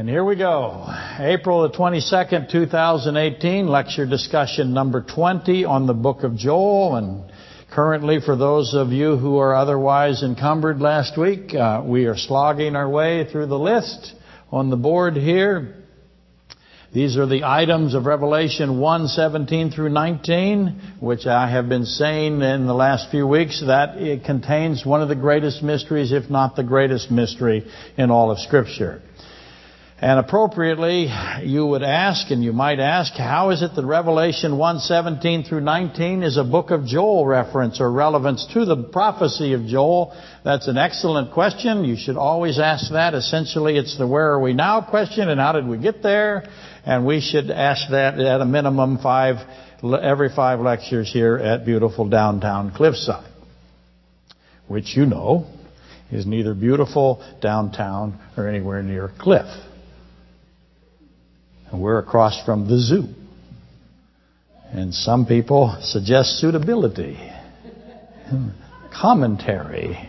And here we go. April the 22nd, 2018, lecture discussion number 20 on the book of Joel. And currently, for those of you who are otherwise encumbered last week, uh, we are slogging our way through the list on the board here. These are the items of Revelation 1, 17 through 19, which I have been saying in the last few weeks that it contains one of the greatest mysteries, if not the greatest mystery in all of Scripture. And appropriately, you would ask, and you might ask, how is it that Revelation 1:17 through 19 is a book of Joel reference or relevance to the prophecy of Joel? That's an excellent question. You should always ask that. Essentially, it's the where are we now question and how did we get there? And we should ask that at a minimum five every five lectures here at beautiful downtown Cliffside, which you know is neither beautiful downtown or anywhere near cliff. And we're across from the zoo. And some people suggest suitability, commentary,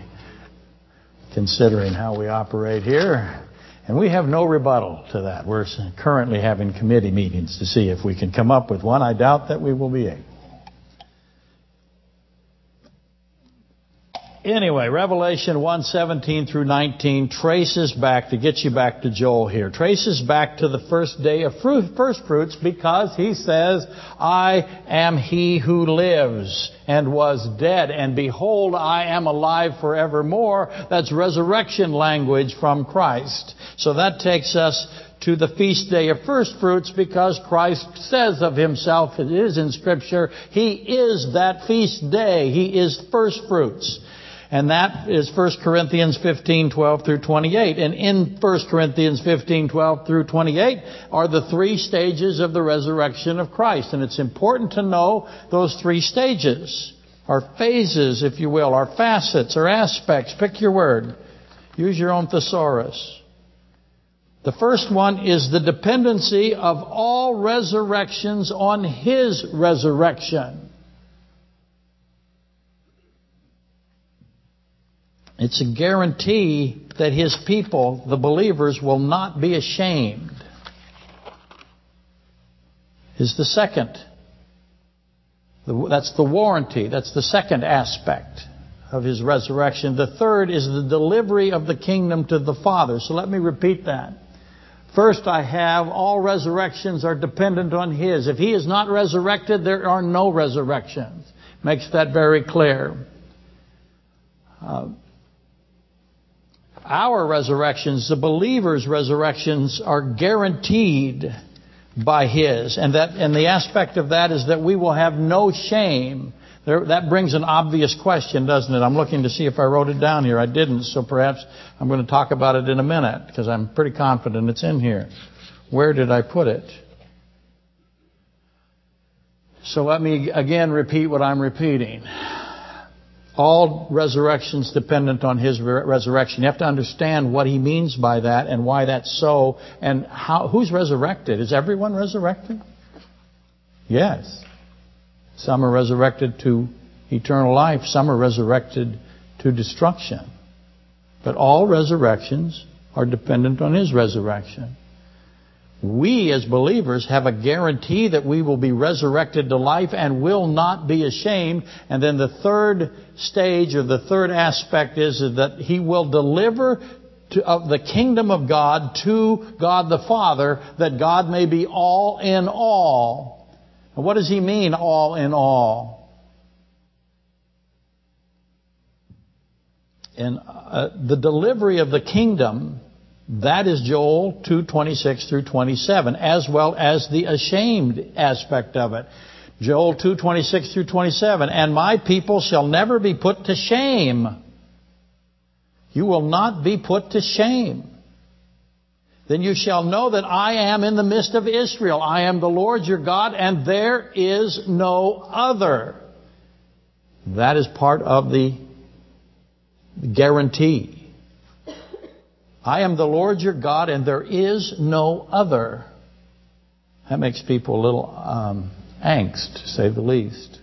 considering how we operate here. And we have no rebuttal to that. We're currently having committee meetings to see if we can come up with one. I doubt that we will be able. Anyway, Revelation 1:17 through 19 traces back to get you back to Joel here. Traces back to the first day of fruit, first fruits because he says, "I am he who lives and was dead, and behold, I am alive forevermore." That's resurrection language from Christ. So that takes us to the feast day of first fruits because Christ says of himself, it is in scripture, he is that feast day. He is first fruits. And that is 1 Corinthians 15, 12 through 28. And in 1 Corinthians 15, 12 through 28 are the three stages of the resurrection of Christ. And it's important to know those three stages, or phases, if you will, or facets, or aspects. Pick your word. Use your own thesaurus. The first one is the dependency of all resurrections on His resurrection. It's a guarantee that his people, the believers, will not be ashamed. Is the second. That's the warranty. That's the second aspect of his resurrection. The third is the delivery of the kingdom to the Father. So let me repeat that. First, I have all resurrections are dependent on His. If He is not resurrected, there are no resurrections. Makes that very clear. Uh, our resurrections, the believers' resurrections, are guaranteed by His. And that, and the aspect of that is that we will have no shame. There, that brings an obvious question, doesn't it? I'm looking to see if I wrote it down here. I didn't, so perhaps I'm going to talk about it in a minute, because I'm pretty confident it's in here. Where did I put it? So let me again repeat what I'm repeating all resurrections dependent on his resurrection. You have to understand what he means by that and why that's so and how who's resurrected? Is everyone resurrected? Yes. Some are resurrected to eternal life, some are resurrected to destruction. But all resurrections are dependent on his resurrection we as believers have a guarantee that we will be resurrected to life and will not be ashamed. And then the third stage or the third aspect is that He will deliver to, of the kingdom of God to God the Father that God may be all in all. And what does He mean, all in all? And uh, the delivery of the kingdom that is Joel 2:26 through 27, as well as the ashamed aspect of it. Joel 2:26 through 27, and my people shall never be put to shame. You will not be put to shame. Then you shall know that I am in the midst of Israel. I am the Lord your God, and there is no other. That is part of the guarantee. I am the Lord your God, and there is no other. That makes people a little um, angst, to say the least.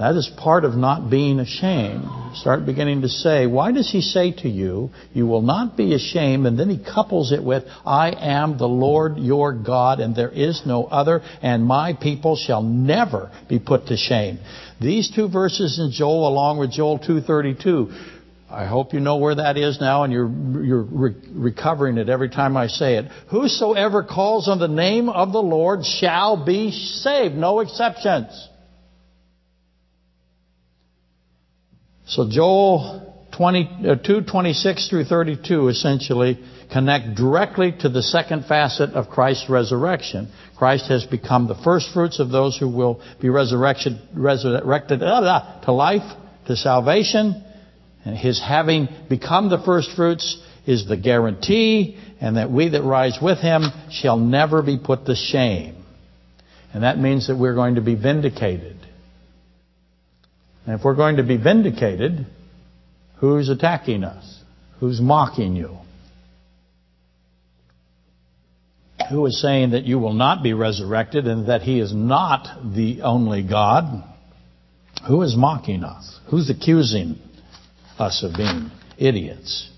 That is part of not being ashamed. Start beginning to say, why does he say to you, you will not be ashamed? And then he couples it with, I am the Lord your God and there is no other and my people shall never be put to shame. These two verses in Joel along with Joel 232 I hope you know where that is now and you're, you're re- recovering it every time I say it. Whosoever calls on the name of the Lord shall be saved. No exceptions. So Joel 20, uh, 2, 26 through 32 essentially connect directly to the second facet of Christ's resurrection. Christ has become the first fruits of those who will be resurrected, resurrected to life, to salvation. And his having become the first fruits is the guarantee, and that we that rise with him shall never be put to shame. And that means that we're going to be vindicated. And if we're going to be vindicated, who's attacking us? Who's mocking you? Who is saying that you will not be resurrected and that He is not the only God? Who is mocking us? Who's accusing us of being idiots?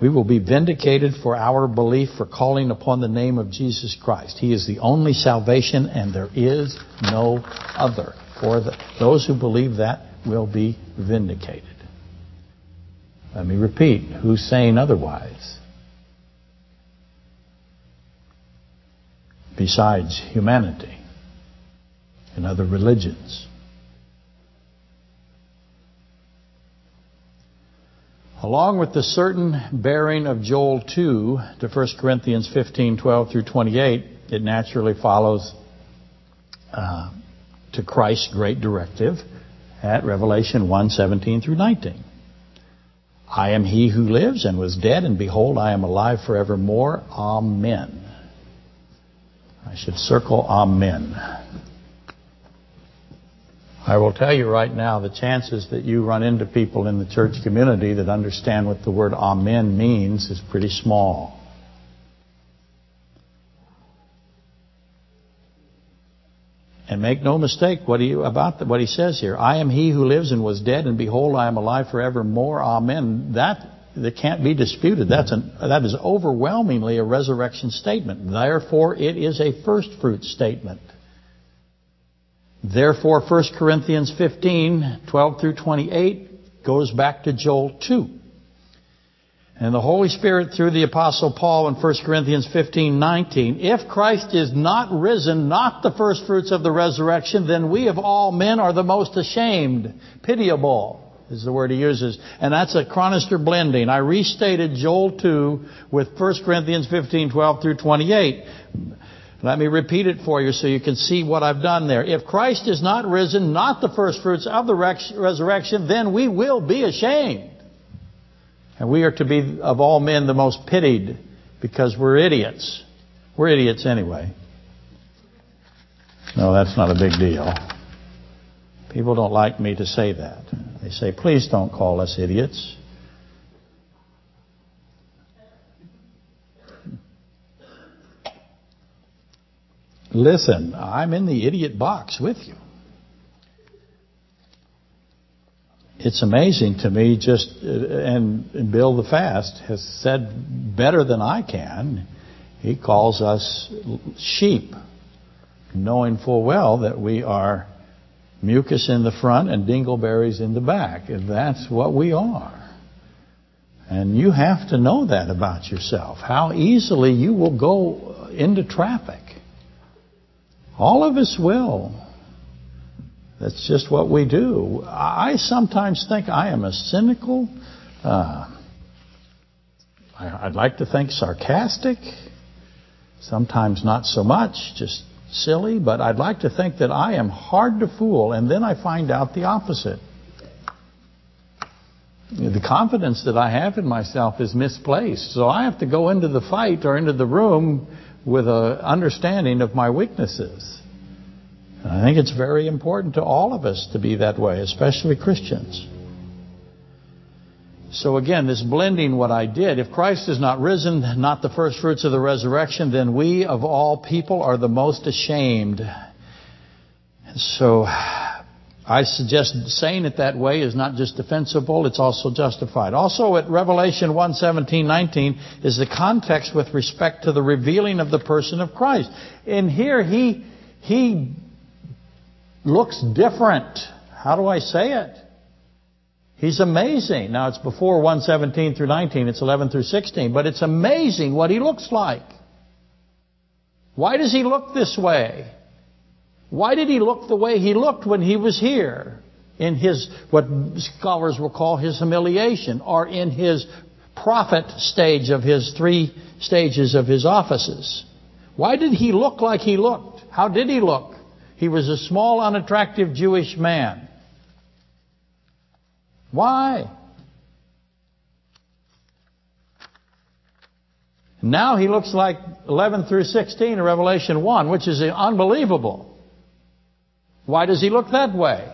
We will be vindicated for our belief for calling upon the name of Jesus Christ. He is the only salvation and there is no other for the, those who believe that will be vindicated. Let me repeat, who's saying otherwise? Besides humanity and other religions. Along with the certain bearing of Joel 2 to 1 Corinthians 15, 12 through 28, it naturally follows uh, to Christ's great directive at Revelation 1, 17 through 19. I am he who lives and was dead, and behold, I am alive forevermore. Amen. I should circle Amen. I will tell you right now, the chances that you run into people in the church community that understand what the word Amen means is pretty small. And make no mistake what he about the, what he says here. I am he who lives and was dead, and behold, I am alive forevermore. Amen. That that can't be disputed. That's an, that is overwhelmingly a resurrection statement. Therefore, it is a first fruit statement. Therefore, 1 Corinthians 15, 12 through 28 goes back to Joel 2. And the Holy Spirit through the Apostle Paul in 1 Corinthians 15, 19, if Christ is not risen, not the first fruits of the resurrection, then we of all men are the most ashamed, pitiable is the word he uses. And that's a chronister blending. I restated Joel 2 with 1 Corinthians 15, 12 through 28. Let me repeat it for you so you can see what I've done there. If Christ is not risen, not the first fruits of the resurrection, then we will be ashamed. And we are to be, of all men, the most pitied because we're idiots. We're idiots anyway. No, that's not a big deal. People don't like me to say that. They say, please don't call us idiots. Listen, I'm in the idiot box with you. it's amazing to me just uh, and, Bill the Fast has said better than I can. He calls us sheep, knowing full well that we are mucus in the front and dingleberries in the back. That's what we are. And you have to know that about yourself. How easily you will go into traffic. All of us will. That's just what we do. I sometimes think I am a cynical, uh, I'd like to think sarcastic, sometimes not so much, just silly, but I'd like to think that I am hard to fool, and then I find out the opposite. The confidence that I have in myself is misplaced, so I have to go into the fight or into the room with an understanding of my weaknesses. And I think it's very important to all of us to be that way, especially Christians. So again, this blending what I did, if Christ is not risen, not the first fruits of the resurrection, then we of all people are the most ashamed. And so I suggest saying it that way is not just defensible, it's also justified. Also at Revelation 1, 17, 19 is the context with respect to the revealing of the person of Christ. In here, he, he looks different. How do I say it? He's amazing. Now it's before 117 through 19, it's 11 through 16, but it's amazing what he looks like. Why does he look this way? Why did he look the way he looked when he was here? In his, what scholars will call his humiliation, or in his prophet stage of his three stages of his offices. Why did he look like he looked? How did he look? He was a small, unattractive Jewish man. Why? Now he looks like 11 through 16 in Revelation 1, which is unbelievable. Why does he look that way?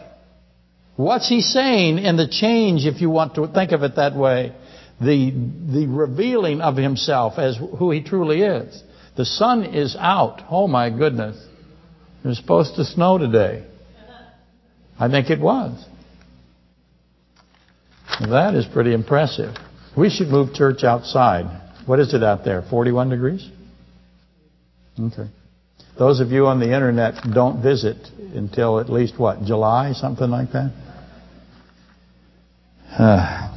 What's he saying in the change, if you want to think of it that way? The, the revealing of himself as who he truly is. The sun is out. Oh my goodness. It was supposed to snow today. I think it was. That is pretty impressive. We should move church outside. What is it out there? 41 degrees? Okay. Those of you on the internet don't visit until at least what, July, something like that? Uh,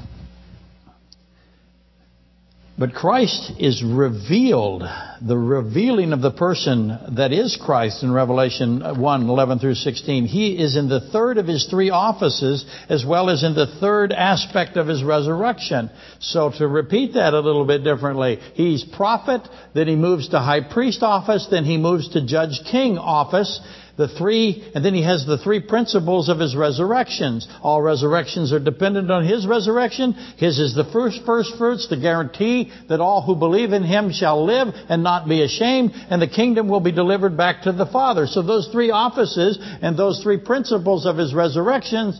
but Christ is revealed, the revealing of the person that is Christ in Revelation 1, 11 through 16. He is in the third of his three offices as well as in the third aspect of his resurrection. So to repeat that a little bit differently, he's prophet, then he moves to high priest office, then he moves to judge king office, the three, and then he has the three principles of his resurrections. All resurrections are dependent on his resurrection. His is the first first fruits, the guarantee that all who believe in him shall live and not be ashamed, and the kingdom will be delivered back to the Father. So those three offices and those three principles of his resurrections,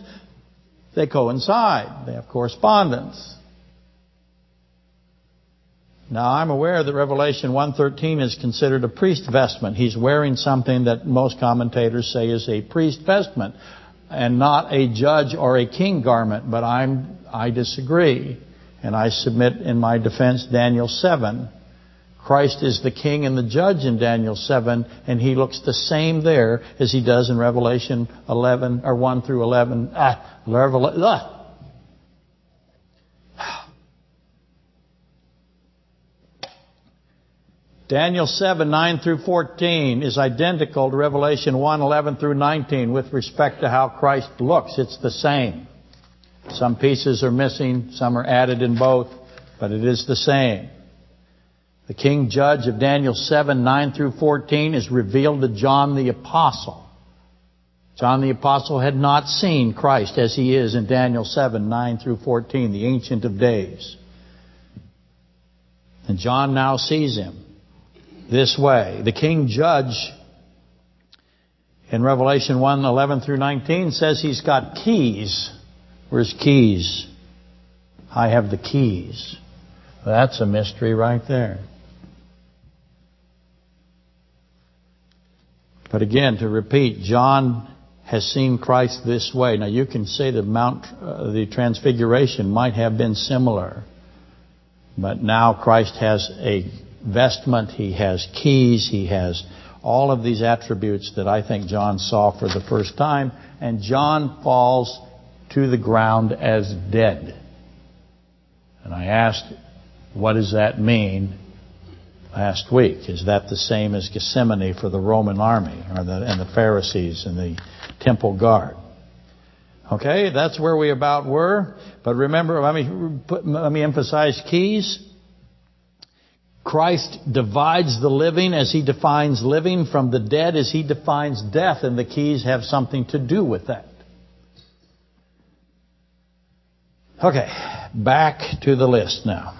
they coincide. They have correspondence. Now I'm aware that Revelation 1.13 is considered a priest vestment. He's wearing something that most commentators say is a priest vestment and not a judge or a king garment. But I'm I disagree. And I submit in my defense Daniel 7. Christ is the king and the judge in Daniel 7, and he looks the same there as he does in Revelation 11 or 1 through 11. Ah, ah, Daniel 7, 9 through 14 is identical to Revelation 1, 11 through 19 with respect to how Christ looks. It's the same. Some pieces are missing, some are added in both, but it is the same. The king judge of Daniel 7, 9 through 14 is revealed to John the Apostle. John the Apostle had not seen Christ as he is in Daniel 7, 9 through 14, the Ancient of Days. And John now sees him this way. The king judge in Revelation 1, 11 through 19 says he's got keys. Where's keys? I have the keys. That's a mystery right there. But again, to repeat, John has seen Christ this way. Now you can say the Mount, uh, the Transfiguration might have been similar, but now Christ has a vestment, he has keys, he has all of these attributes that I think John saw for the first time, and John falls to the ground as dead. And I asked, what does that mean last week? Is that the same as Gethsemane for the Roman army or the, and the Pharisees and the temple guard? Okay, that's where we about were. But remember, let me, put, let me emphasize keys. Christ divides the living as he defines living from the dead as he defines death, and the keys have something to do with that. Okay, back to the list now.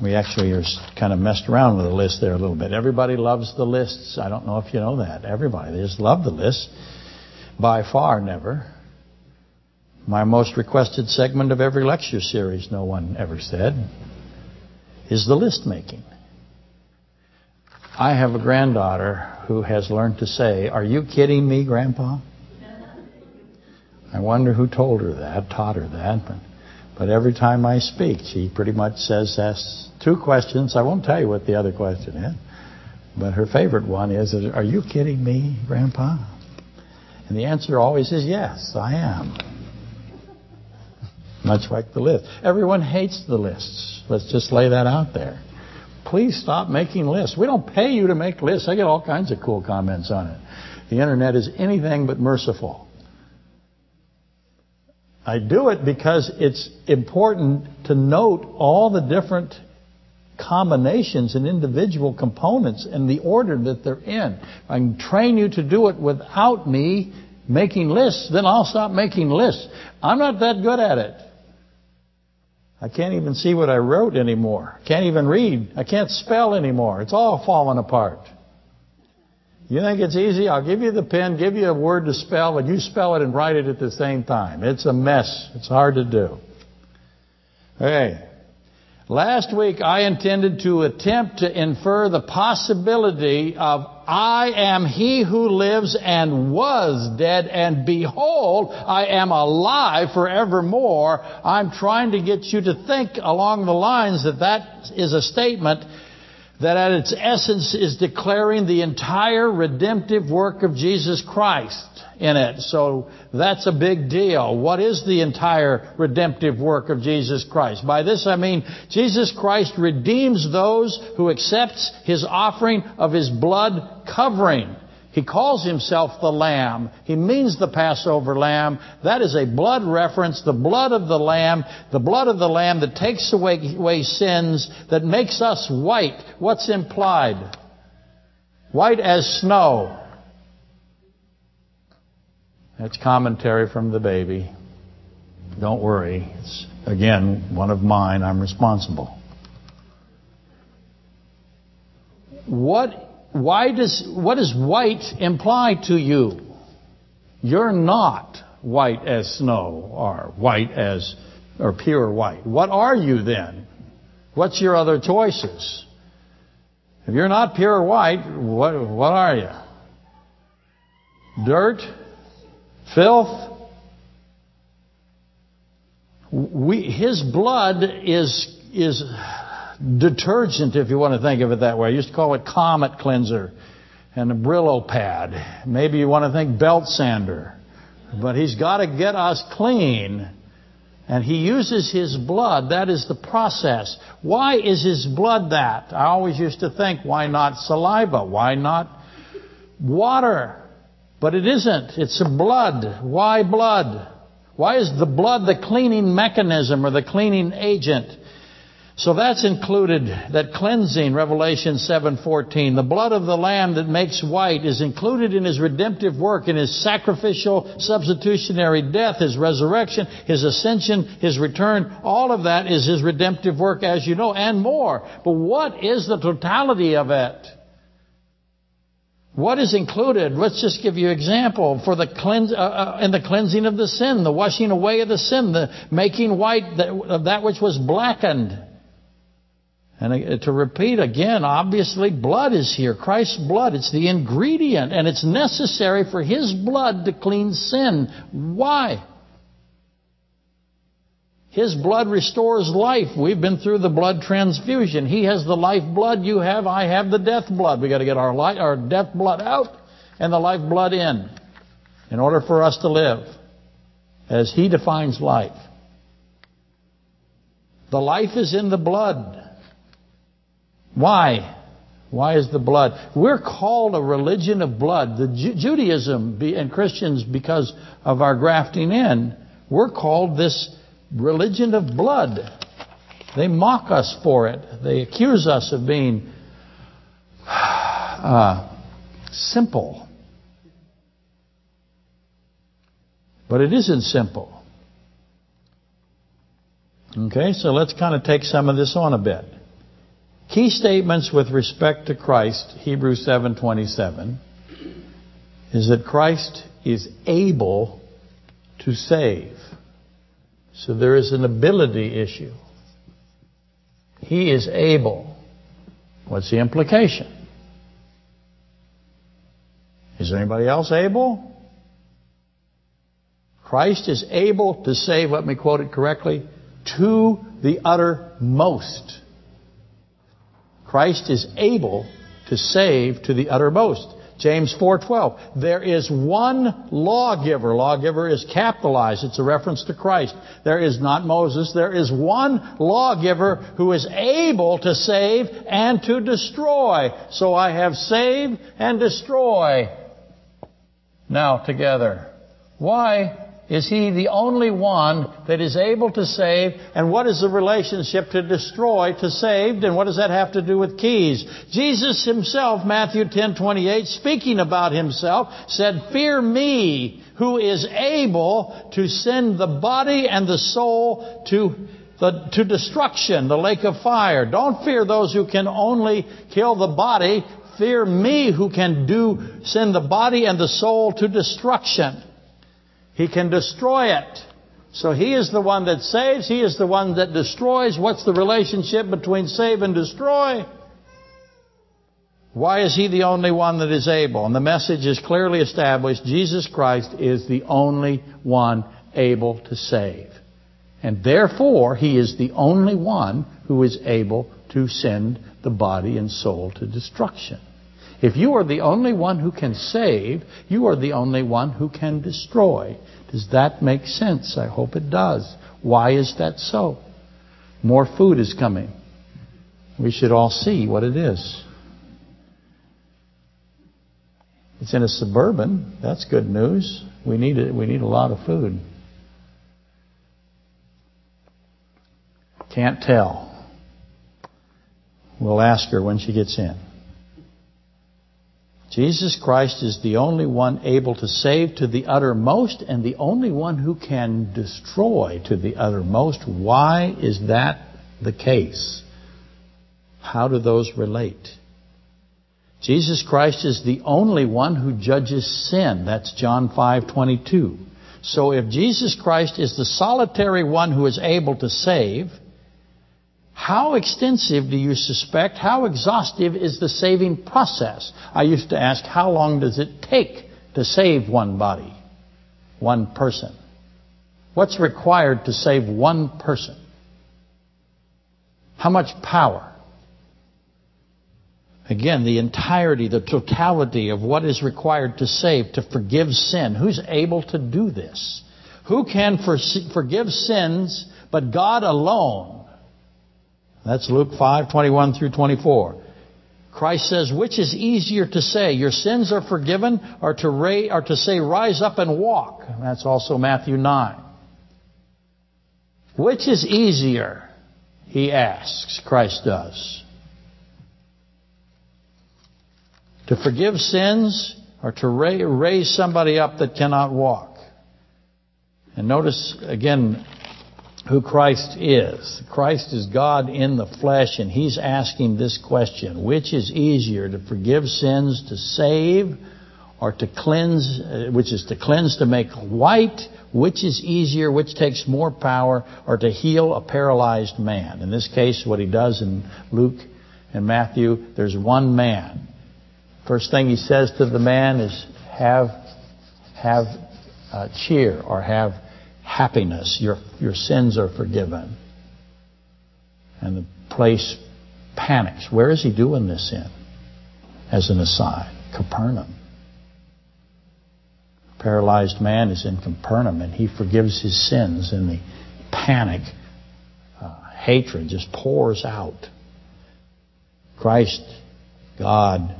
We actually are kind of messed around with the list there a little bit. Everybody loves the lists. I don't know if you know that. Everybody. They just love the list. By far, never. My most requested segment of every lecture series, no one ever said, is the list making. I have a granddaughter who has learned to say, Are you kidding me, Grandpa? I wonder who told her that, taught her that. But, but every time I speak, she pretty much says, asks two questions. I won't tell you what the other question is. But her favorite one is, are you kidding me, Grandpa? And the answer always is yes, I am. Much like the list. Everyone hates the lists. Let's just lay that out there. Please stop making lists. We don't pay you to make lists. I get all kinds of cool comments on it. The internet is anything but merciful. I do it because it's important to note all the different combinations and individual components and the order that they're in. I can train you to do it without me making lists, then I'll stop making lists. I'm not that good at it. I can't even see what I wrote anymore. Can't even read. I can't spell anymore. It's all falling apart. You think it's easy? I'll give you the pen, give you a word to spell, and you spell it and write it at the same time. It's a mess. It's hard to do. Okay. Last week I intended to attempt to infer the possibility of I am he who lives and was dead, and behold, I am alive forevermore. I'm trying to get you to think along the lines that that is a statement that at its essence is declaring the entire redemptive work of Jesus Christ in it. So that's a big deal. What is the entire redemptive work of Jesus Christ? By this I mean Jesus Christ redeems those who accepts his offering of his blood covering. He calls himself the Lamb. He means the Passover Lamb. That is a blood reference, the blood of the Lamb, the blood of the Lamb that takes away, away sins, that makes us white. What's implied? White as snow. That's commentary from the baby. Don't worry. It's, again, one of mine. I'm responsible. What, why does, what does white imply to you? You're not white as snow or white as, or pure white. What are you then? What's your other choices? If you're not pure white, what, what are you? Dirt? filth. We, his blood is, is detergent, if you want to think of it that way. I used to call it Comet Cleanser and a Brillo pad. Maybe you want to think belt sander. But he's got to get us clean. And he uses his blood. That is the process. Why is his blood that? I always used to think, why not saliva? Why not water? But it isn't. It's blood. Why blood? Why is the blood the cleaning mechanism or the cleaning agent? So that's included, that cleansing, Revelation 7.14. The blood of the Lamb that makes white is included in His redemptive work, in His sacrificial substitutionary death, His resurrection, His ascension, His return. All of that is His redemptive work, as you know, and more. But what is the totality of it? What is included? Let's just give you an example for the cleanse, uh, uh, in the cleansing of the sin, the washing away of the sin, the making white of that which was blackened. And uh, to repeat again, obviously blood is here. Christ's blood. It's the ingredient and it's necessary for His blood to clean sin. Why? His blood restores life. We've been through the blood transfusion. He has the life blood. You have, I have the death blood. We've got to get our, life, our death blood out and the life blood in in order for us to live as He defines life. The life is in the blood. Why? Why is the blood? We're called a religion of blood. The Ju Judaism and Christians, because of our grafting in, we're called this religion of blood. They mock us for it. They accuse us of being uh, simple. But it isn't simple. Okay, so let's kind of take some of this on a bit. Key statements with respect to Christ, Hebrews 7:27, is that Christ is able to save. So there is an ability issue. He is able. What's the implication? Is anybody else able? Christ is able to save, let me quote it correctly, to the uttermost. Christ is able to save to the uttermost. James 4:12. There is one lawgiver. Lawgiver is capitalized. It's a reference to Christ. There is not Moses. There is one lawgiver who is able to save and to destroy. So I have save and destroy now together. Why is he the only one that is able to save? And what is the relationship to destroy to saved? And what does that have to do with keys? Jesus himself, Matthew 10:28, speaking about himself, said, "Fear me, who is able to send the body and the soul to the, to destruction, the lake of fire. Don't fear those who can only kill the body. Fear me who can do send the body and the soul to destruction." He can destroy it. So He is the one that saves. He is the one that destroys. What's the relationship between save and destroy? Why is He the only one that is able? And the message is clearly established. Jesus Christ is the only one able to save. And therefore, He is the only one who is able to send the body and soul to destruction. If you are the only one who can save, you are the only one who can destroy. Does that make sense? I hope it does. Why is that so? More food is coming. We should all see what it is. It's in a suburban. That's good news. We need it. We need a lot of food. Can't tell. We'll ask her when she gets in. Jesus Christ is the only one able to save to the uttermost and the only one who can destroy to the uttermost. Why is that the case? How do those relate? Jesus Christ is the only one who judges sin. That's John 5:22. So if Jesus Christ is the solitary one who is able to save, how extensive do you suspect, how exhaustive is the saving process? I used to ask, how long does it take to save one body, one person? What's required to save one person? How much power? Again, the entirety, the totality of what is required to save, to forgive sin. Who's able to do this? Who can forgive sins but God alone? That's Luke 5, 21 through 24. Christ says, which is easier to say, your sins are forgiven, or to, ra- or to say, rise up and walk? That's also Matthew 9. Which is easier? He asks, Christ does. To forgive sins or to ra- raise somebody up that cannot walk? And notice again, who Christ is. Christ is God in the flesh, and He's asking this question Which is easier, to forgive sins, to save, or to cleanse, uh, which is to cleanse to make white? Which is easier, which takes more power, or to heal a paralyzed man? In this case, what He does in Luke and Matthew, there's one man. First thing He says to the man is, Have, have uh, cheer, or have happiness. Your, your sins are forgiven. And the place panics. Where is he doing this in? As an aside, Capernaum. Paralyzed man is in Capernaum and he forgives his sins and the panic, uh, hatred just pours out. Christ, God,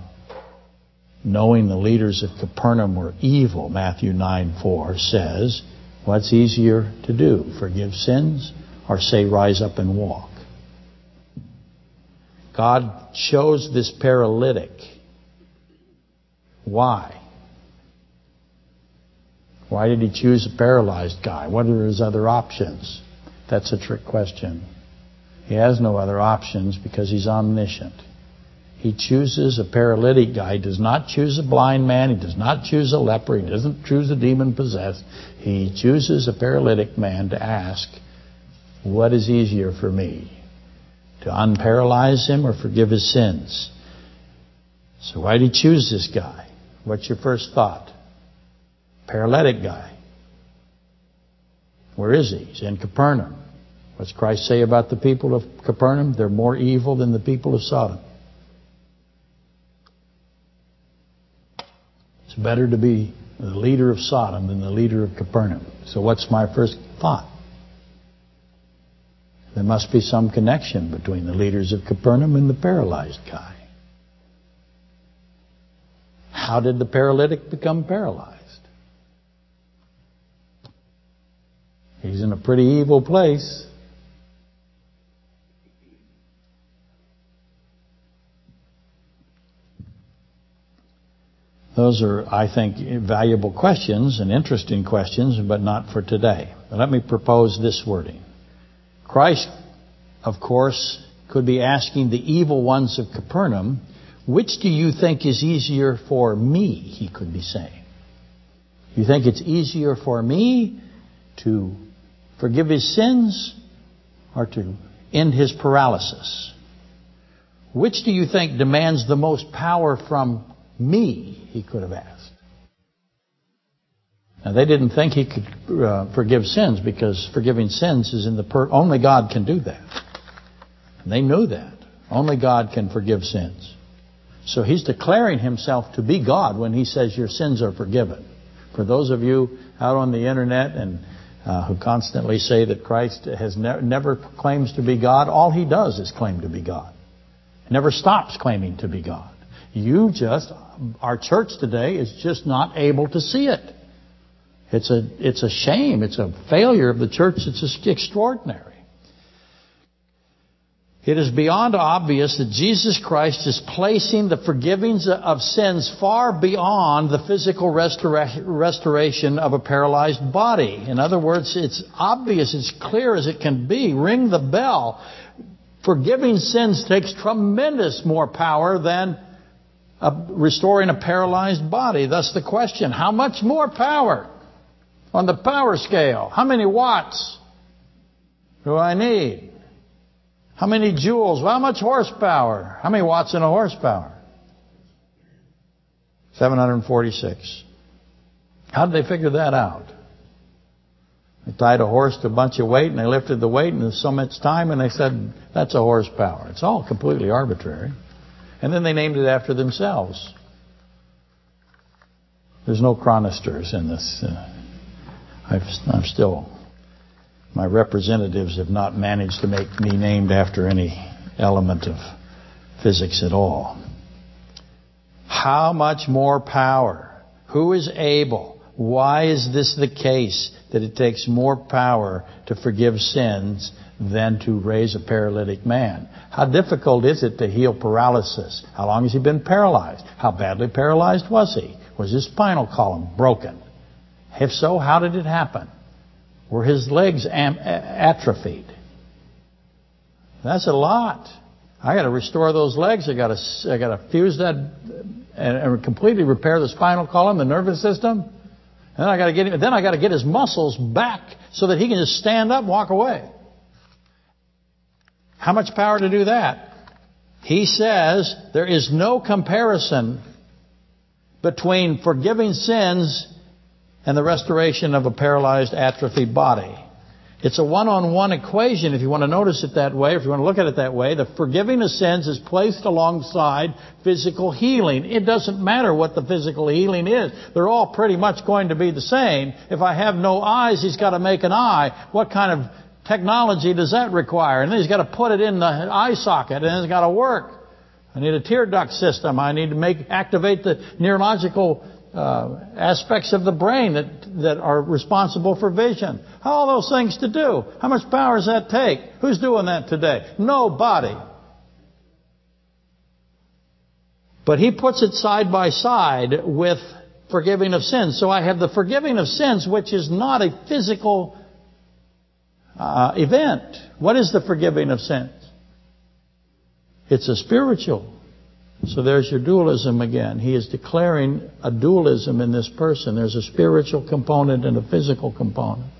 knowing the leaders of Capernaum were evil, Matthew 9 4 says, What's easier to do? Forgive sins or say, rise up and walk? God chose this paralytic. Why? Why did he choose a paralyzed guy? What are his other options? That's a trick question. He has no other options because he's omniscient. He chooses a paralytic guy. He does not choose a blind man. He does not choose a leper. He doesn't choose a demon possessed. He chooses a paralytic man to ask, what is easier for me? To unparalyze him or forgive his sins? So why did he choose this guy? What's your first thought? Paralytic guy. Where is he? He's in Capernaum. What's Christ say about the people of Capernaum? They're more evil than the people of Sodom. It's better to be the leader of Sodom than the leader of Capernaum. So what's my first thought? There must be some connection between the leaders of Capernaum and the paralyzed guy. How did the paralytic become paralyzed? He's in a pretty evil place. Those are, I think, valuable questions and interesting questions, but not for today. Let me propose this wording. Christ, of course, could be asking the evil ones of Capernaum, which do you think is easier for me, he could be saying. You think it's easier for me to forgive his sins or to end his paralysis? Which do you think demands the most power from me, he could have asked. Now, they didn't think he could uh, forgive sins because forgiving sins is in the per only God can do that. And they knew that. Only God can forgive sins. So he's declaring himself to be God when he says your sins are forgiven. For those of you out on the internet and uh, who constantly say that Christ has ne never claims to be God, all he does is claim to be God. Never stops claiming to be God. You just, our church today is just not able to see it. It's a, it's a shame. It's a failure of the church. It's extraordinary. It is beyond obvious that Jesus Christ is placing the forgivings of sins far beyond the physical restora restoration of a paralyzed body. In other words, it's obvious, it's clear as it can be. Ring the bell. Forgiving sins takes tremendous more power than restoring a paralyzed body. Thus the question, how much more power on the power scale? How many watts do I need? How many joules? Well, how much horsepower? How many watts in a horsepower? 746. How did they figure that out? They tied a horse to a bunch of weight and they lifted the weight in so much time and they said, that's a horsepower. It's all completely arbitrary. And then they named it after themselves. There's no chronisters in this. Uh, i am still, my representatives have not managed to make me named after any element of physics at all. How much more power? Who is able? Why is this the case that it takes more power to forgive sins than to raise a paralytic man. How difficult is it to heal paralysis? How long has he been paralyzed? How badly paralyzed was he? Was his spinal column broken? If so, how did it happen? Were his legs atrophied? That's a lot. I got to restore those legs. I got to I got to fuse that and, and completely repair the spinal column, the nervous system. And Then I got to get him, then I got to get his muscles back so that he can just stand up and walk away. How much power to do that? He says there is no comparison between forgiving sins and the restoration of a paralyzed, atrophied body. It's a one-on-one equation if you want to notice it that way, if you want to look at it that way. The forgiving of sins is placed alongside physical healing. It doesn't matter what the physical healing is. They're all pretty much going to be the same. If I have no eyes, he's got to make an eye. What kind of technology does that require? And then he's got to put it in the eye socket, and it's got to work. I need a tear duct system. I need to make activate the neurological uh, aspects of the brain that that are responsible for vision. How all those things to do? How much power does that take? Who's doing that today? Nobody. But he puts it side by side with forgiving of sins. So I have the forgiving of sins, which is not a physical uh, event. What is the forgiving of sins? It's a spiritual. So there's your dualism again. He is declaring a dualism in this person. There's a spiritual component and a physical component.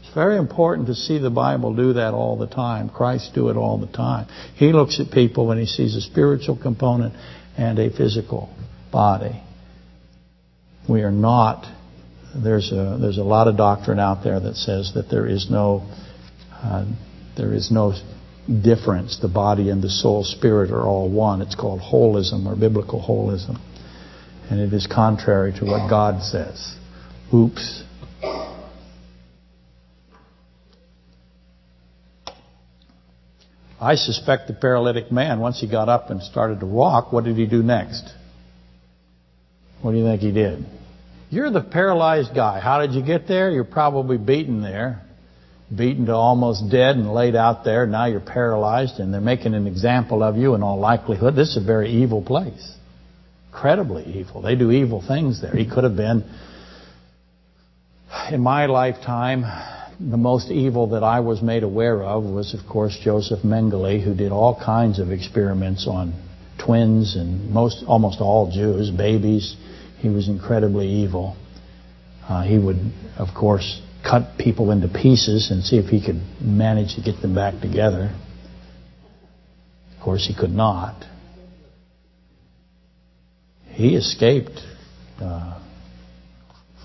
It's very important to see the Bible do that all the time. Christ do it all the time. He looks at people when he sees a spiritual component and a physical body. We are not there's a there's a lot of doctrine out there that says that there is no uh, there is no difference. The body and the soul, spirit are all one. It's called holism or biblical holism, and it is contrary to what God says. Oops. I suspect the paralytic man, once he got up and started to walk, what did he do next? What do you think he did? You're the paralyzed guy. How did you get there? You're probably beaten there. Beaten to almost dead and laid out there. Now you're paralyzed and they're making an example of you in all likelihood. This is a very evil place. Incredibly evil. They do evil things there. He could have been, in my lifetime, the most evil that I was made aware of was, of course, Joseph Mengele, who did all kinds of experiments on twins and most, almost all Jews, babies. He was incredibly evil. Uh, he would, of course, cut people into pieces and see if he could manage to get them back together. Of course, he could not. He escaped uh,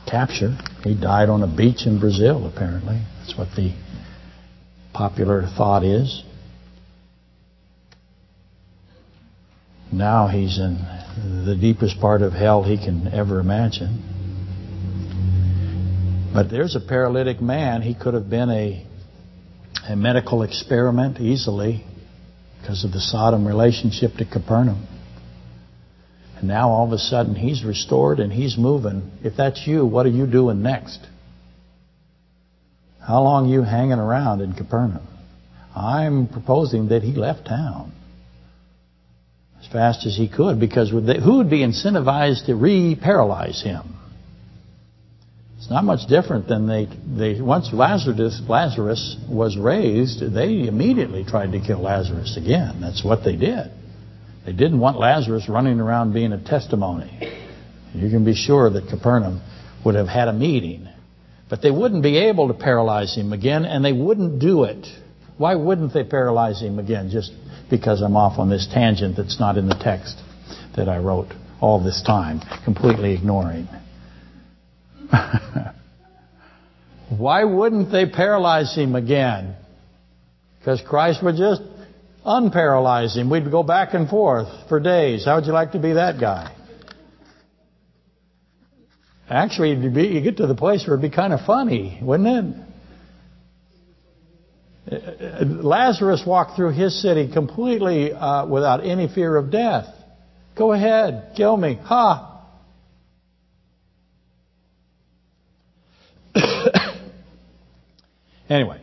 capture. He died on a beach in Brazil, apparently. That's what the popular thought is. Now he's in the deepest part of hell he can ever imagine. But there's a paralytic man. He could have been a, a medical experiment easily because of the Sodom relationship to Capernaum. And now all of a sudden he's restored and he's moving. If that's you, what are you doing next? How long you hanging around in Capernaum? I'm proposing that he left town as fast as he could because who would be incentivized to re-paralyze him? Not much different than they they once Lazarus Lazarus was raised, they immediately tried to kill Lazarus again. That's what they did. They didn't want Lazarus running around being a testimony. You can be sure that Capernaum would have had a meeting. But they wouldn't be able to paralyze him again, and they wouldn't do it. Why wouldn't they paralyze him again? Just because I'm off on this tangent that's not in the text that I wrote all this time, completely ignoring. Why wouldn't they paralyze him again? Because Christ would just unparalyze him. We'd go back and forth for days. How would you like to be that guy? Actually, you get to the place where it'd be kind of funny, wouldn't it? Lazarus walked through his city completely uh, without any fear of death. Go ahead, kill me. Ha! anyway,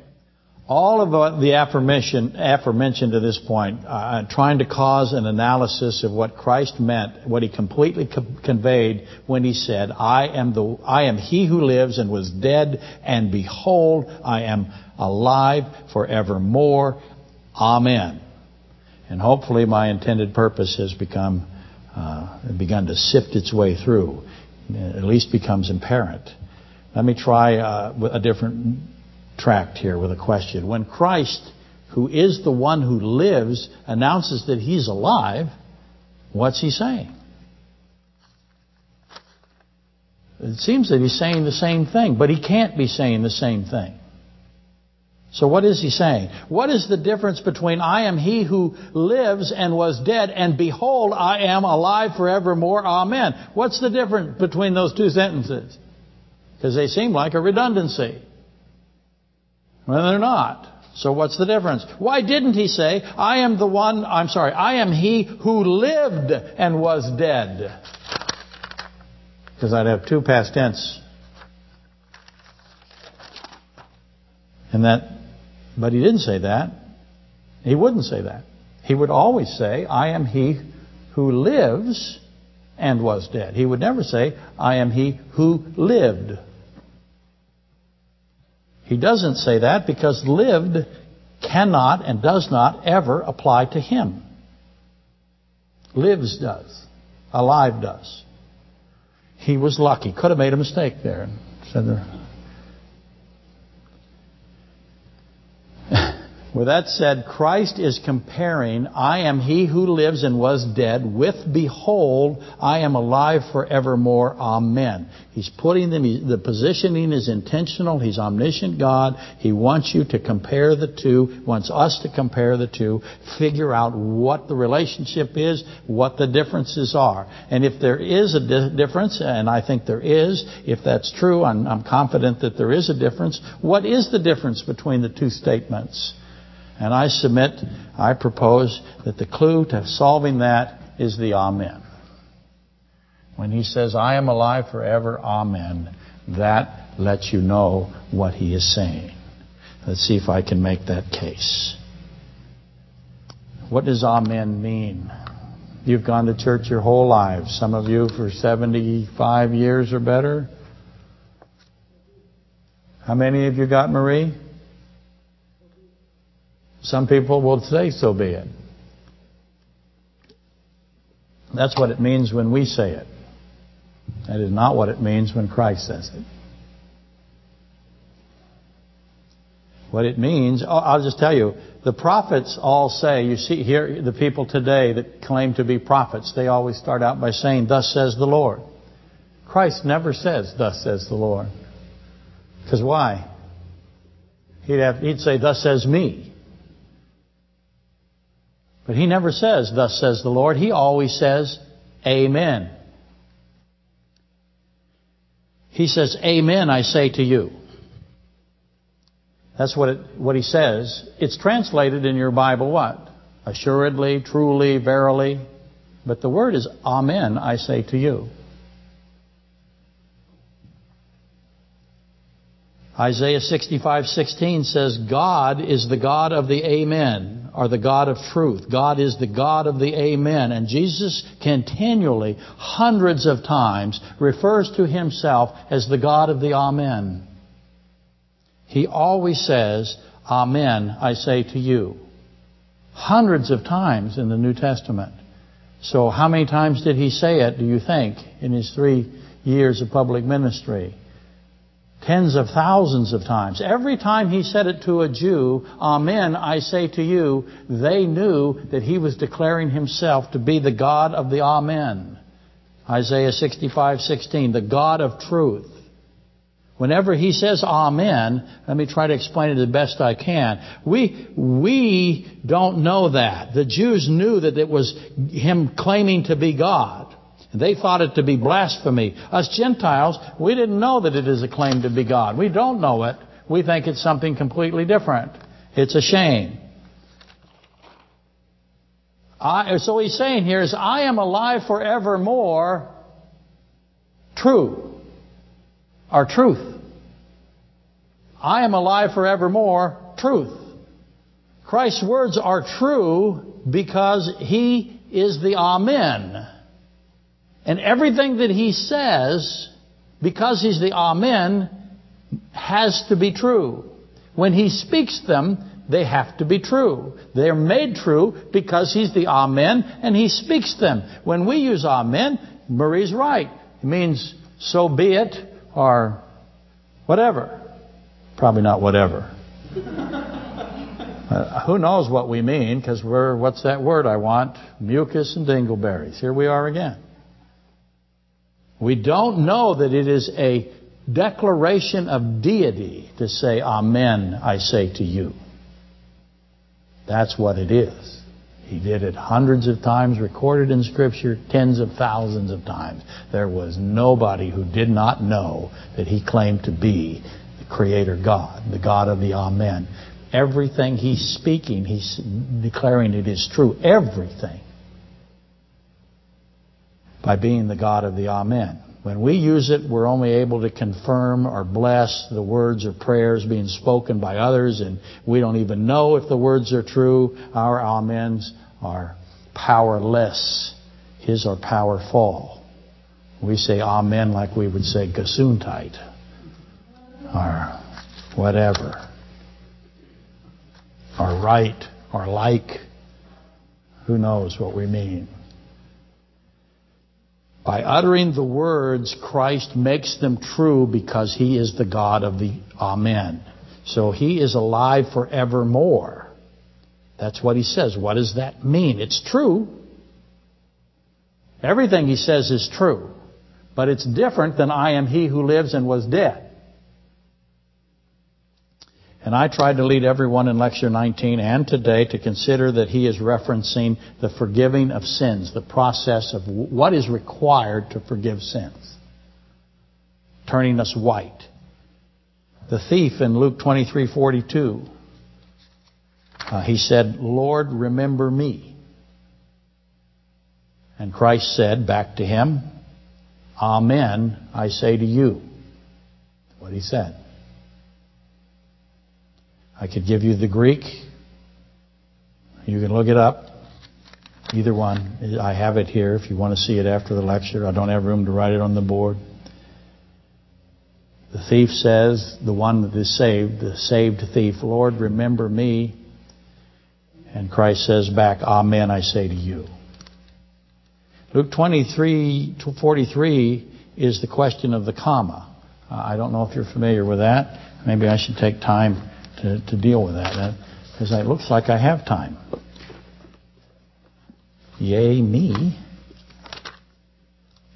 all of the affirmation, aforementioned to this point, uh, trying to cause an analysis of what Christ meant, what He completely co conveyed when He said, "I am the, I am He who lives and was dead, and behold, I am alive forevermore." Amen. And hopefully, my intended purpose has become uh, begun to sift its way through, at least becomes apparent. Let me try uh, a different tract here with a question. When Christ, who is the one who lives, announces that he's alive, what's he saying? It seems that he's saying the same thing, but he can't be saying the same thing. So what is he saying? What is the difference between I am he who lives and was dead and behold I am alive forevermore, amen? What's the difference between those two sentences? Because they seem like a redundancy. Well, they're not. So what's the difference? Why didn't he say, I am the one, I'm sorry, I am he who lived and was dead? Because I'd have two past tense. And that, but he didn't say that. He wouldn't say that. He would always say, I am he who lives and was dead. He would never say, I am he who lived he doesn't say that because lived cannot and does not ever apply to him. Lives does. Alive does. He was lucky. Could have made a mistake there. Said there. With that said, Christ is comparing, I am he who lives and was dead, with behold, I am alive forevermore. Amen. He's putting them, the positioning is intentional. He's omniscient God. He wants you to compare the two, wants us to compare the two, figure out what the relationship is, what the differences are. And if there is a di difference, and I think there is, if that's true, I'm, I'm confident that there is a difference, what is the difference between the two statements? And I submit, I propose that the clue to solving that is the Amen. When he says, I am alive forever, Amen, that lets you know what he is saying. Let's see if I can make that case. What does Amen mean? You've gone to church your whole lives. Some of you for 75 years or better. How many of you got Marie? Some people will say, so be it. That's what it means when we say it. That is not what it means when Christ says it. What it means, I'll just tell you, the prophets all say, you see here, the people today that claim to be prophets, they always start out by saying, thus says the Lord. Christ never says, thus says the Lord. Because why? He'd, have, he'd say, thus says me. But he never says, thus says the Lord. He always says, amen. He says, amen, I say to you. That's what it, what he says. It's translated in your Bible what? Assuredly, truly, verily. But the word is amen, I say to you. Isaiah 65:16 says God is the God of the amen or the God of truth. God is the God of the amen and Jesus continually hundreds of times refers to himself as the God of the amen. He always says, "Amen, I say to you." Hundreds of times in the New Testament. So how many times did he say it, do you think, in his 3 years of public ministry? Tens of thousands of times. Every time he said it to a Jew, Amen, I say to you, they knew that he was declaring himself to be the God of the Amen. Isaiah 65:16, the God of truth. Whenever he says Amen, let me try to explain it the best I can. We, we don't know that. The Jews knew that it was him claiming to be God. They thought it to be blasphemy. Us Gentiles, we didn't know that it is a claim to be God. We don't know it. We think it's something completely different. It's a shame. I, so he's saying here is, I am alive forevermore. True. Or truth. I am alive forevermore. Truth. Christ's words are true because he is the Amen. And everything that he says, because he's the Amen, has to be true. When he speaks them, they have to be true. They're made true because he's the Amen and he speaks them. When we use Amen, Marie's right. It means so be it or whatever. Probably not whatever. uh, who knows what we mean because we're, what's that word I want? Mucus and dingleberries. Here we are again. We don't know that it is a declaration of deity to say, Amen, I say to you. That's what it is. He did it hundreds of times, recorded in Scripture, tens of thousands of times. There was nobody who did not know that he claimed to be the Creator God, the God of the Amen. Everything he's speaking, he's declaring it is true. Everything by being the God of the Amen. When we use it, we're only able to confirm or bless the words or prayers being spoken by others, and we don't even know if the words are true. Our amens are powerless. His are powerful. We say amen like we would say gesundheit or whatever. Or right or like. Who knows what we mean. By uttering the words, Christ makes them true because He is the God of the Amen. So He is alive forevermore. That's what he says. What does that mean? It's true. Everything he says is true. But it's different than I am he who lives and was dead. And I tried to lead everyone in Lecture 19 and today to consider that he is referencing the forgiving of sins, the process of what is required to forgive sins, turning us white. The thief in Luke 23:42, uh, he said, "Lord, remember me." And Christ said back to him, Amen, I say to you. What he said. I could give you the Greek. You can look it up. Either one. I have it here if you want to see it after the lecture. I don't have room to write it on the board. The thief says, the one that is saved, the saved thief, Lord, remember me. And Christ says back, Amen, I say to you. Luke 23 to 43 is the question of the comma. I don't know if you're familiar with that. Maybe I should take time to, to deal with that, uh, because it looks like I have time. Yay, me.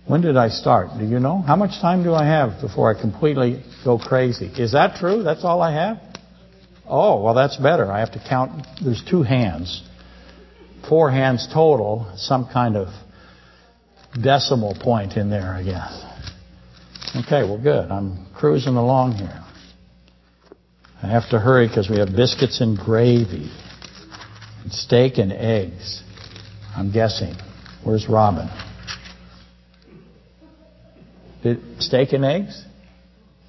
When did I start? Do you know? How much time do I have before I completely go crazy? Is that true? That's all I have? Oh, well, that's better. I have to count. There's two hands. Four hands total. Some kind of decimal point in there, I guess. Okay, well, good. I'm cruising along here. I have to hurry because we have biscuits and gravy, and steak and eggs. I'm guessing. Where's Robin? Did, steak and eggs?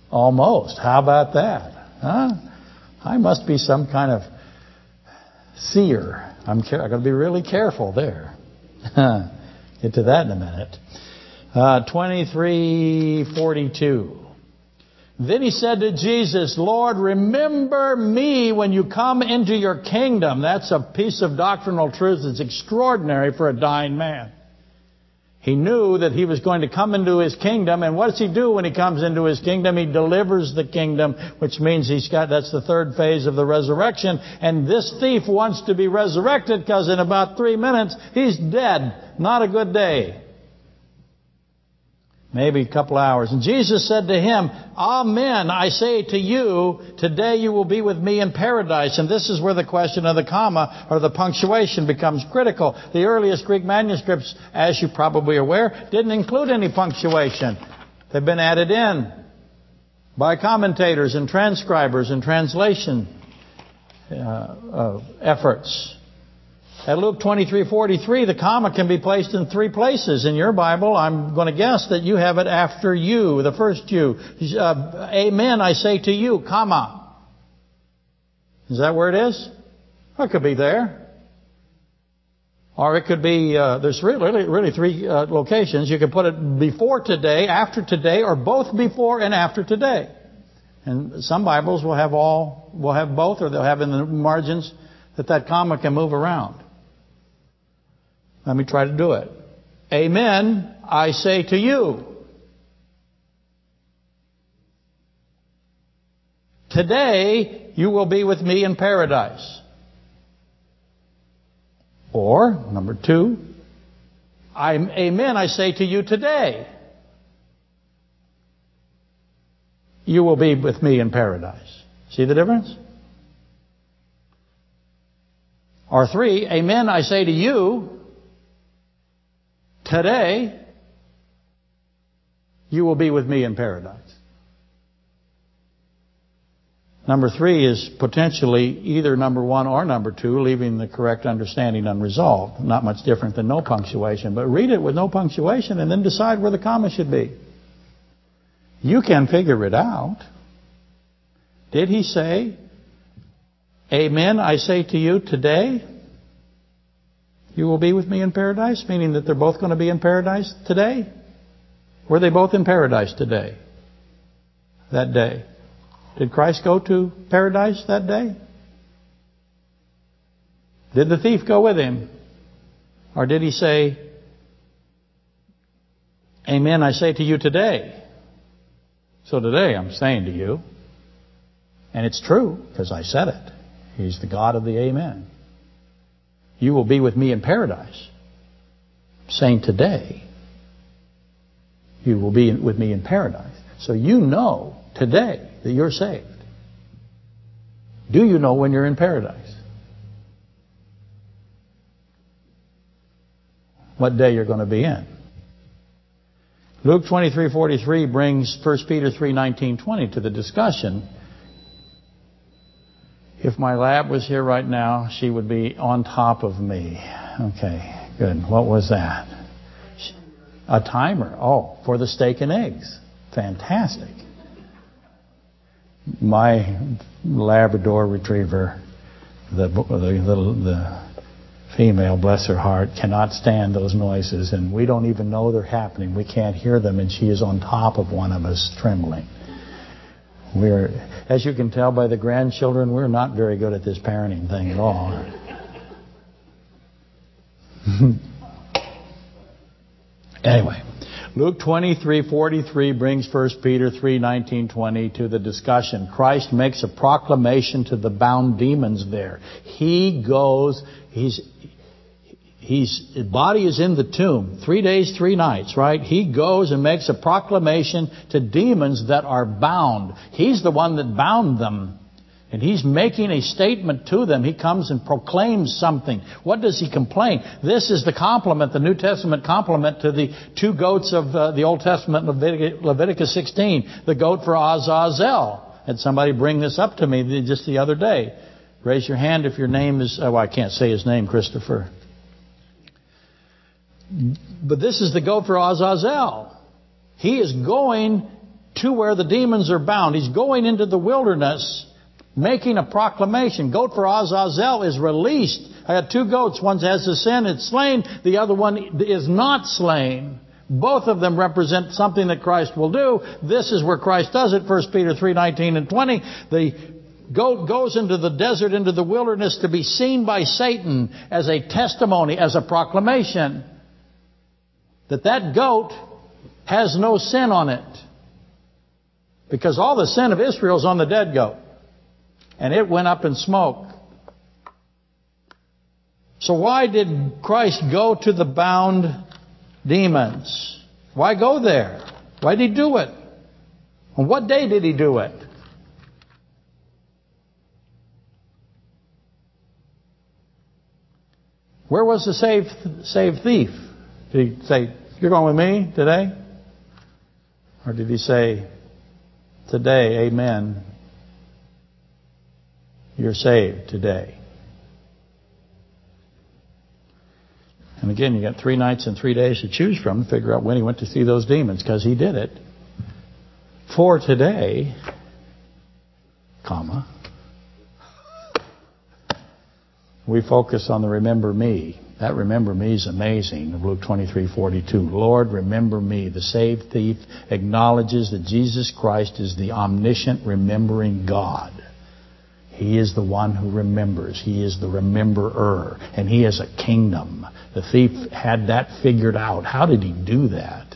Almost. How about that? Huh? I must be some kind of seer. I'm, I'm going to be really careful there. Get to that in a minute. Uh, 2342. Then he said to Jesus, Lord, remember me when you come into your kingdom. That's a piece of doctrinal truth that's extraordinary for a dying man. He knew that he was going to come into his kingdom, and what does he do when he comes into his kingdom? He delivers the kingdom, which means he's got, that's the third phase of the resurrection, and this thief wants to be resurrected because in about three minutes, he's dead. Not a good day. Maybe a couple hours. And Jesus said to him, Amen, I say to you, today you will be with me in paradise. And this is where the question of the comma or the punctuation becomes critical. The earliest Greek manuscripts, as you probably are aware, didn't include any punctuation. They've been added in by commentators and transcribers and translation uh, uh, efforts. At Luke 23:43, the comma can be placed in three places. In your Bible, I'm going to guess that you have it after you, the first you. Uh, amen, I say to you, comma. Is that where it is? It could be there. Or it could be, uh, there's really, really three uh, locations. You could put it before today, after today, or both before and after today. And some Bibles will have all, will have both, or they'll have in the margins that that comma can move around. Let me try to do it. Amen, I say to you. Today you will be with me in paradise. Or, number two, I'm, amen, I say to you today. You will be with me in paradise. See the difference? Or three, amen, I say to you, Today, you will be with me in paradise. Number three is potentially either number one or number two, leaving the correct understanding unresolved. Not much different than no punctuation. But read it with no punctuation and then decide where the comma should be. You can figure it out. Did he say, Amen, I say to you today? You will be with me in paradise, meaning that they're both going to be in paradise today? Were they both in paradise today? That day? Did Christ go to paradise that day? Did the thief go with him? Or did he say, Amen, I say to you today. So today I'm saying to you, and it's true because I said it. He's the God of the Amen. You will be with me in paradise. saying today, you will be with me in paradise. So you know today that you're saved. Do you know when you're in paradise? What day you're going to be in? Luke 23:43 brings 1 Peter 3:19-20 to the discussion. If my lab was here right now, she would be on top of me. Okay, good. What was that? A timer. Oh, for the steak and eggs. Fantastic. My Labrador Retriever, the the, the, the female, bless her heart, cannot stand those noises, and we don't even know they're happening. We can't hear them, and she is on top of one of us, trembling. We're, as you can tell by the grandchildren, we're not very good at this parenting thing at all. anyway, Luke 23:43 brings 1 Peter 3:19-20 to the discussion. Christ makes a proclamation to the bound demons there. He goes, he's He's, his body is in the tomb. Three days, three nights, right? He goes and makes a proclamation to demons that are bound. He's the one that bound them. And he's making a statement to them. He comes and proclaims something. What does he complain? This is the complement, the New Testament complement to the two goats of uh, the Old Testament, Leviticus, Leviticus 16. The goat for Azazel. Had somebody bring this up to me just the other day. Raise your hand if your name is, oh, I can't say his name, Christopher. But this is the for Azazel. He is going to where the demons are bound. He's going into the wilderness making a proclamation. Goat for Azazel is released. I had two goats. One has a sin, it's slain. The other one is not slain. Both of them represent something that Christ will do. This is where Christ does it. 1 Peter 3, 19 and 20. The goat goes into the desert, into the wilderness to be seen by Satan as a testimony, as a proclamation that that goat has no sin on it. Because all the sin of Israel is on the dead goat. And it went up in smoke. So why did Christ go to the bound demons? Why go there? Why did he do it? On what day did he do it? Where was the saved, saved thief? Did he say, you're going with me today? Or did he say, today, amen, you're saved today? And again, you got three nights and three days to choose from to figure out when he went to see those demons, because he did it. For today, comma, we focus on the remember me. That remember me is amazing. Luke 23:42. Lord, remember me. The saved thief acknowledges that Jesus Christ is the omniscient remembering God. He is the one who remembers. He is the rememberer. And he has a kingdom. The thief had that figured out. How did he do that?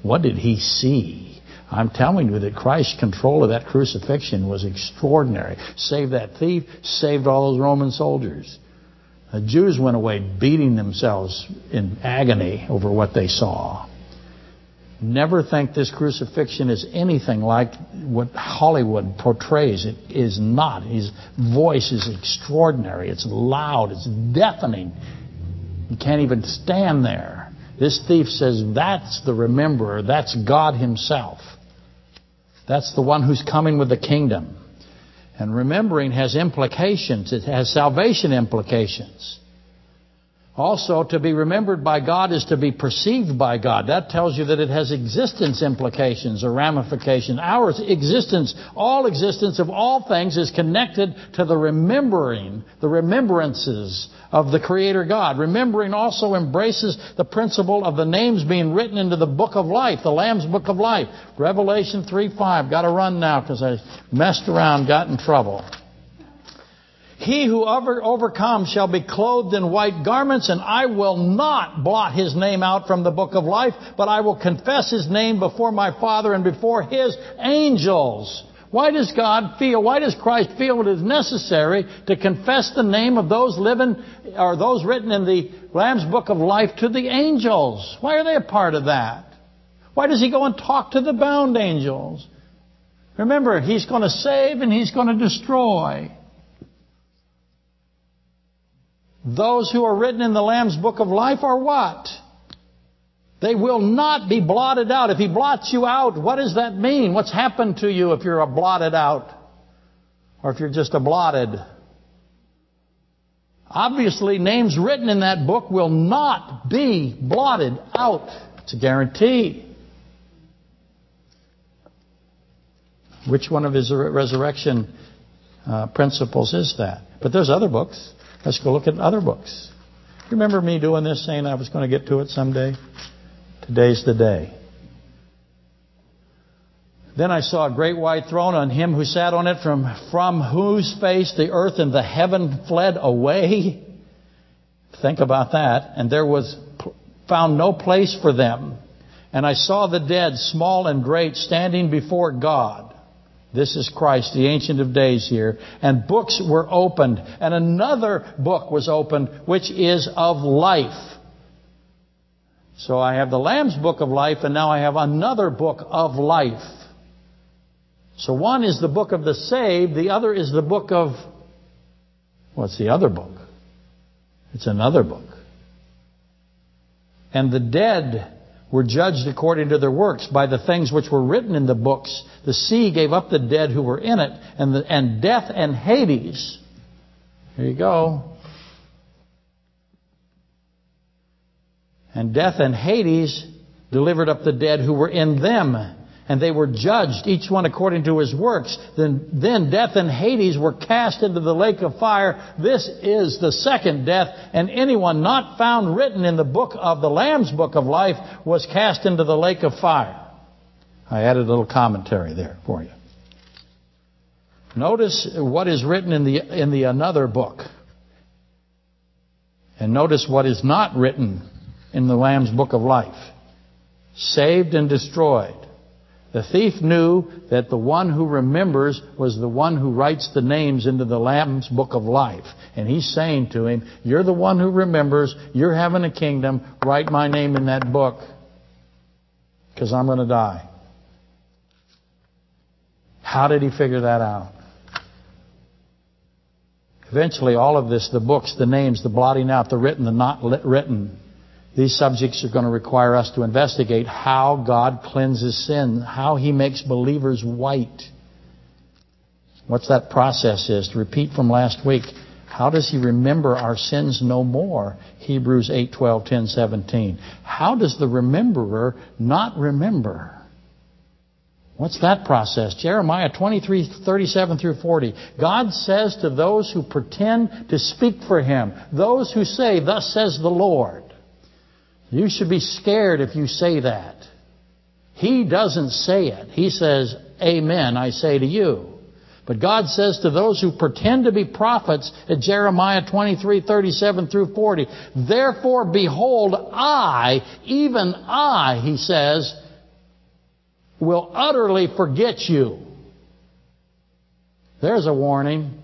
What did he see? I'm telling you that Christ's control of that crucifixion was extraordinary. Saved that thief, saved all those Roman soldiers. The Jews went away beating themselves in agony over what they saw. Never think this crucifixion is anything like what Hollywood portrays. It is not. His voice is extraordinary. It's loud. It's deafening. You can't even stand there. This thief says that's the rememberer. That's God himself. That's the one who's coming with the kingdom. And remembering has implications. It has salvation implications. Also, to be remembered by God is to be perceived by God. That tells you that it has existence implications or ramifications. Our existence, all existence of all things is connected to the remembering, the remembrances of the Creator God. Remembering also embraces the principle of the names being written into the book of life, the Lamb's book of life. Revelation 3 5. Got to run now because I messed around, got in trouble. He who over, overcomes shall be clothed in white garments, and I will not blot his name out from the book of life, but I will confess his name before my Father and before his angels. Why does God feel, why does Christ feel it is necessary to confess the name of those living, or those written in the Lamb's Book of Life to the angels? Why are they a part of that? Why does he go and talk to the bound angels? Remember, he's going to save and he's going to destroy. Those who are written in the Lamb's Book of Life are what? They will not be blotted out. If He blots you out, what does that mean? What's happened to you if you're a blotted out? Or if you're just a blotted? Obviously, names written in that book will not be blotted out. It's a guarantee. Which one of his resurrection uh, principles is that? But there's other books. Let's go look at other books. Remember me doing this, saying I was going to get to it someday? Today's the day. Then I saw a great white throne on him who sat on it, from, from whose face the earth and the heaven fled away. Think about that. And there was found no place for them. And I saw the dead, small and great, standing before God. This is Christ, the Ancient of Days here. And books were opened. And another book was opened, which is of life. So I have the Lamb's Book of Life, and now I have another book of life. So one is the book of the saved, the other is the book of. What's the other book? It's another book. And the dead were judged according to their works by the things which were written in the books. The sea gave up the dead who were in it, and, the, and death and Hades. Here you go. And death and Hades delivered up the dead who were in them. And they were judged, each one according to his works. Then, then death and Hades were cast into the lake of fire. This is the second death. And anyone not found written in the book of the Lamb's book of life was cast into the lake of fire. I added a little commentary there for you. Notice what is written in the, in the another book. And notice what is not written in the Lamb's book of life. Saved and destroyed. The thief knew that the one who remembers was the one who writes the names into the Lamb's book of life. And he's saying to him, You're the one who remembers. You're having a kingdom. Write my name in that book. Because I'm going to die. How did he figure that out? Eventually, all of this, the books, the names, the blotting out, the written, the not written, these subjects are going to require us to investigate how God cleanses sin, how He makes believers white. What's that process is? To repeat from last week, how does He remember our sins no more? Hebrews 8, 12, 10, 17. How does the rememberer not remember? What's that process? Jeremiah 23, 37 through 40. God says to those who pretend to speak for Him, those who say, Thus says the Lord, you should be scared if you say that. He doesn't say it. He says, Amen, I say to you. But God says to those who pretend to be prophets at Jeremiah 23, 37 through 40, Therefore, behold, I, even I, he says, will utterly forget you. There's a warning.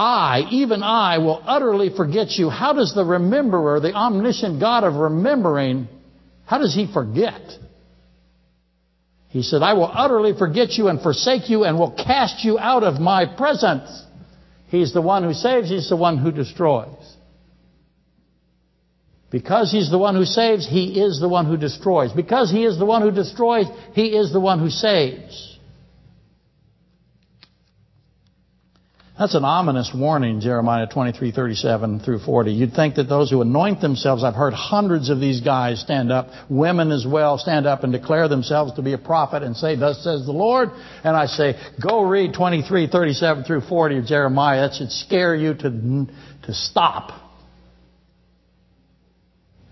I, even I, will utterly forget you. How does the rememberer, the omniscient God of remembering, how does he forget? He said, I will utterly forget you and forsake you and will cast you out of my presence. He's the one who saves, he's the one who destroys. Because he's the one who saves, he is the one who destroys. Because he is the one who destroys, he is the one who saves. That's an ominous warning, Jeremiah 23, 37 through 40. You'd think that those who anoint themselves, I've heard hundreds of these guys stand up, women as well, stand up and declare themselves to be a prophet and say, Thus says the Lord. And I say, go read 23, 37 through 40 of Jeremiah. That should scare you to, to stop.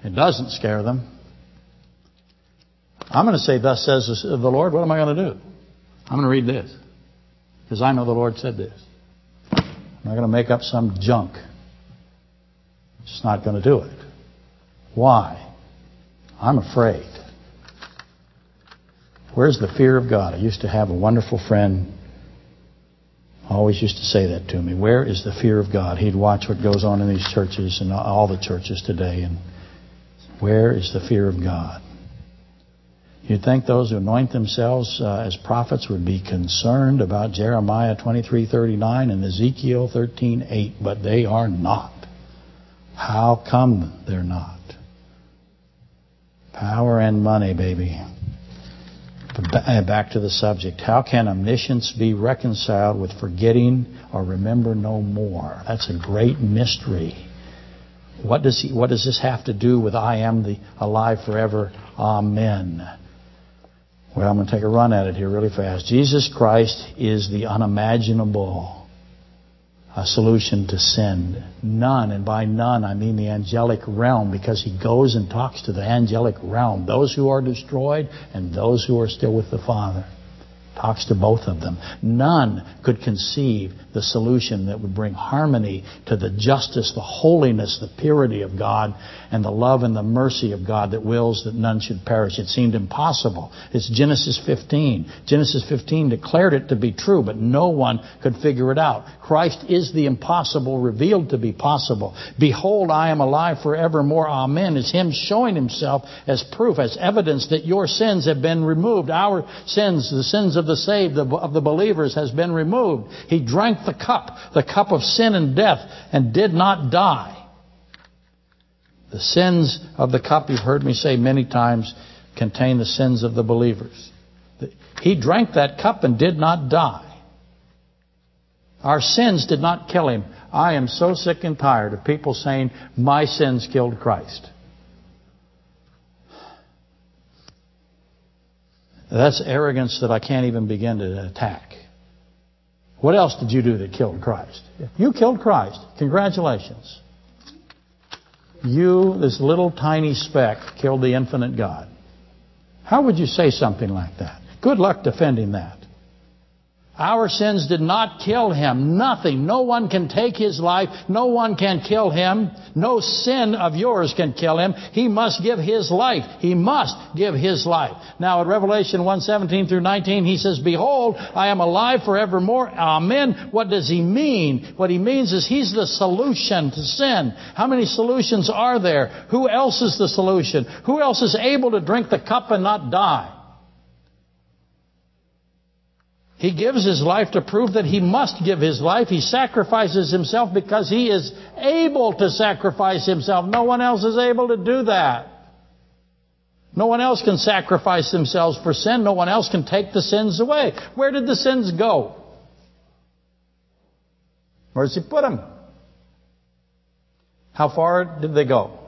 It doesn't scare them. I'm going to say, Thus says the Lord. What am I going to do? I'm going to read this. Because I know the Lord said this. I'm not going to make up some junk. Just not going to do it. Why? I'm afraid. Where's the fear of God? I used to have a wonderful friend always used to say that to me. Where is the fear of God? He'd watch what goes on in these churches and all the churches today. And where is the fear of God? You'd think those who anoint themselves uh, as prophets would be concerned about Jeremiah 23:39 and Ezekiel 13:8, but they are not. How come they're not? Power and money, baby. Uh, back to the subject. How can omniscience be reconciled with forgetting or remember no more? That's a great mystery. What does he, what does this have to do with I am the alive forever? Amen. Well, I'm going to take a run at it here really fast. Jesus Christ is the unimaginable a solution to sin. None, and by none I mean the angelic realm, because he goes and talks to the angelic realm, those who are destroyed and those who are still with the Father talks to both of them. None could conceive the solution that would bring harmony to the justice, the holiness, the purity of God, and the love and the mercy of God that wills that none should perish. It seemed impossible. It's Genesis 15. Genesis 15 declared it to be true, but no one could figure it out. Christ is the impossible revealed to be possible. Behold, I am alive forevermore. Amen. Is Him showing Himself as proof, as evidence that your sins have been removed. Our sins, the sins of the saved, of the believers, has been removed. He drank the cup, the cup of sin and death, and did not die. The sins of the cup, you've heard me say many times, contain the sins of the believers. He drank that cup and did not die. Our sins did not kill him. I am so sick and tired of people saying, my sins killed Christ. That's arrogance that I can't even begin to attack. What else did you do that killed Christ? You killed Christ. Congratulations. You, this little tiny speck, killed the infinite God. How would you say something like that? Good luck defending that. Our sins did not kill him. Nothing. No one can take his life. No one can kill him. No sin of yours can kill him. He must give his life. He must give his life. Now at Revelation 1:17 through 19, he says, Behold, I am alive forevermore. Amen. What does he mean? What he means is he's the solution to sin. How many solutions are there? Who else is the solution? Who else is able to drink the cup and not die? He gives his life to prove that he must give his life. He sacrifices himself because he is able to sacrifice himself. No one else is able to do that. No one else can sacrifice themselves for sin. No one else can take the sins away. Where did the sins go? Where does he put them? How far did they go?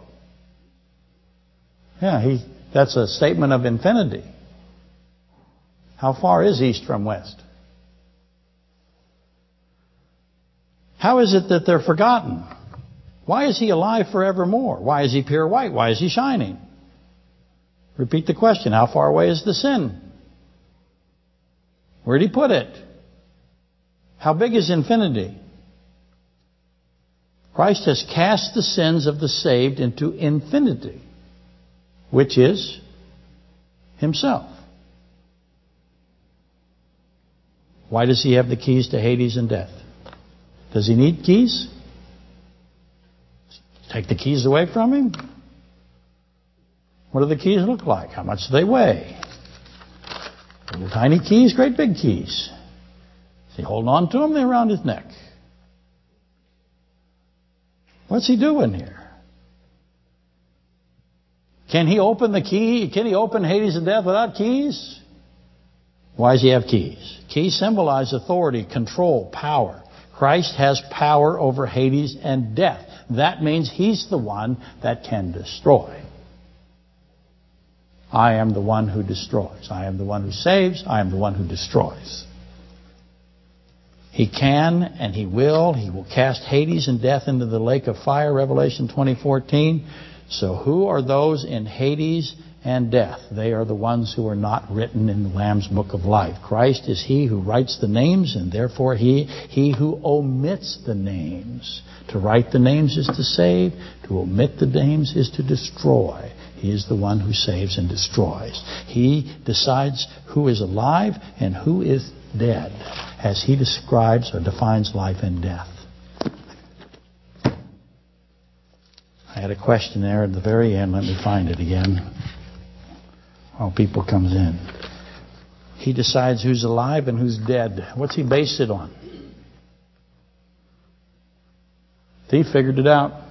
Yeah, he, that's a statement of infinity. How far is east from west? How is it that they're forgotten? Why is he alive forevermore? Why is he pure white? Why is he shining? Repeat the question. How far away is the sin? Where did he put it? How big is infinity? Christ has cast the sins of the saved into infinity, which is himself. Why does he have the keys to Hades and death? Does he need keys? Take the keys away from him? What do the keys look like? How much do they weigh? Little tiny keys, great big keys. Is he holding on to them? They're around his neck. What's he doing here? Can he open the key? Can he open Hades and death without keys? Why does he have keys? Keys symbolize authority, control, power. Christ has power over Hades and death. That means he's the one that can destroy. I am the one who destroys. I am the one who saves. I am the one who destroys. He can and he will. He will cast Hades and death into the lake of fire, Revelation 20:14. So who are those in Hades and death. They are the ones who are not written in the Lamb's book of life. Christ is he who writes the names, and therefore he, he who omits the names. To write the names is to save, to omit the names is to destroy. He is the one who saves and destroys. He decides who is alive and who is dead as he describes or defines life and death. I had a question there at the very end. Let me find it again while people comes in. He decides who's alive and who's dead. What's he based it on? He figured it out.